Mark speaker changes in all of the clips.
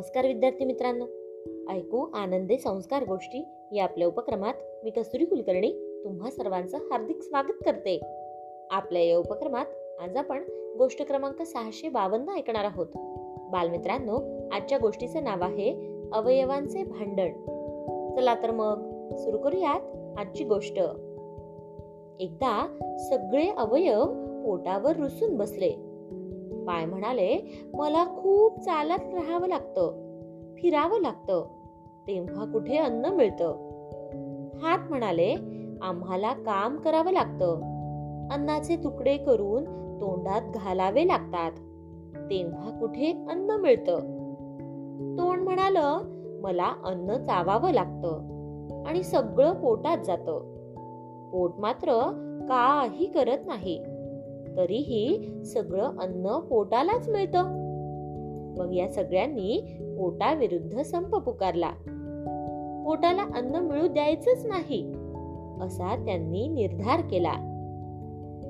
Speaker 1: नमस्कार विद्यार्थी मित्रांनो. ऐकू आनंदे संस्कार गोष्टी या आपल्या उपक्रमात मी कस्तुरी कुलकर्णी तुम्हा सर्वांचं हार्दिक स्वागत करते. आपल्या या उपक्रमात आज आपण गोष्ट क्रमांक सहाशे बावन्न ऐकणार आहोत. बालमित्रांनो आजच्या गोष्टीचं नाव आहे अवयवांचे भांडण. चला तर मग सुरू करूयात आजची गोष्ट. एकदा सगळे अवयव पोटावर रुसून बसले. पाय म्हणाले मला खूप चालत राहावं लागतं फिरावं लागतं तेव्हा कुठे अन्न मिळतं. हात म्हणाले आम्हाला काम करावं लागतं. अन्नाचे तुकडे करून तोंडात घालावे लागतात. तेव्हा कुठे अन्न मिळतं? तोंड म्हणाल मला अन्न चावावं लागतं आणि सगळं पोटात जातं. पोट मात्र काही करत नाही. तरीही सगळं अन्न पोटालाच मिळतं. मग या सगळ्यांनी पोटाविरुद्ध संप पुकारला. पोटाला अन्न मिळू द्यायचंच नाही असा त्यांनी निर्धार केला.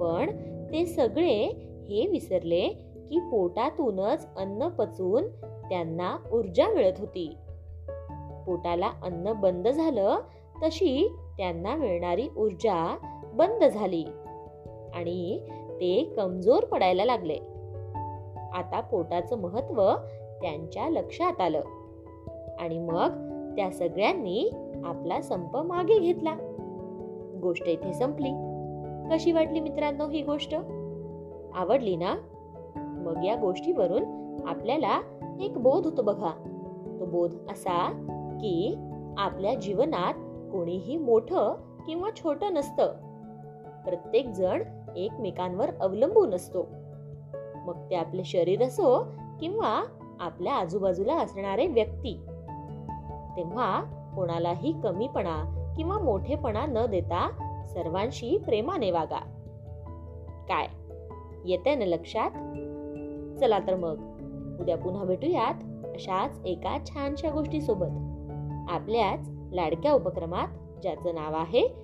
Speaker 1: पण ते सगळे हे विसरले की पोटातूनच अन्न पचून त्यांना ऊर्जा मिळत होती. पोटाला अन्न बंद झालं तशी त्यांना मिळणारी ऊर्जा बंद झाली. आणि ते कमजोर पडायला लागले. आता पोटाचं महत्त्व त्यांच्या लक्षात आलं. आणि मग त्या सगळ्यांनी आपला संप मागे घेतला. गोष्ट इथे संपली. कशी वाटली मित्रांनो ही गोष्ट? आवडली ना? मग या गोष्टीवरून आपल्याला एक बोध होतो बघा. तो बोध असा की आपल्या जीवनात कोणीही मोठं किंवा छोटं नसतं. प्रत्येक जण एकमेकांवर अवलंबून असतो. मग ते आपले शरीर असो किंवा आपल्या आजूबाजूला असणारे व्यक्ती. तेव्हा कोणालाही कमीपणा किंवा मोठेपणा न देता सर्वांशी प्रेमाने वागा. काय? येते ना लक्षात? चला तर मग. उद्या पुन्हा भेटूयात अशाच एका छानशा गोष्टी सोबत आपल्याच लाडक्या उपक्रमात ज्याचं नाव आहे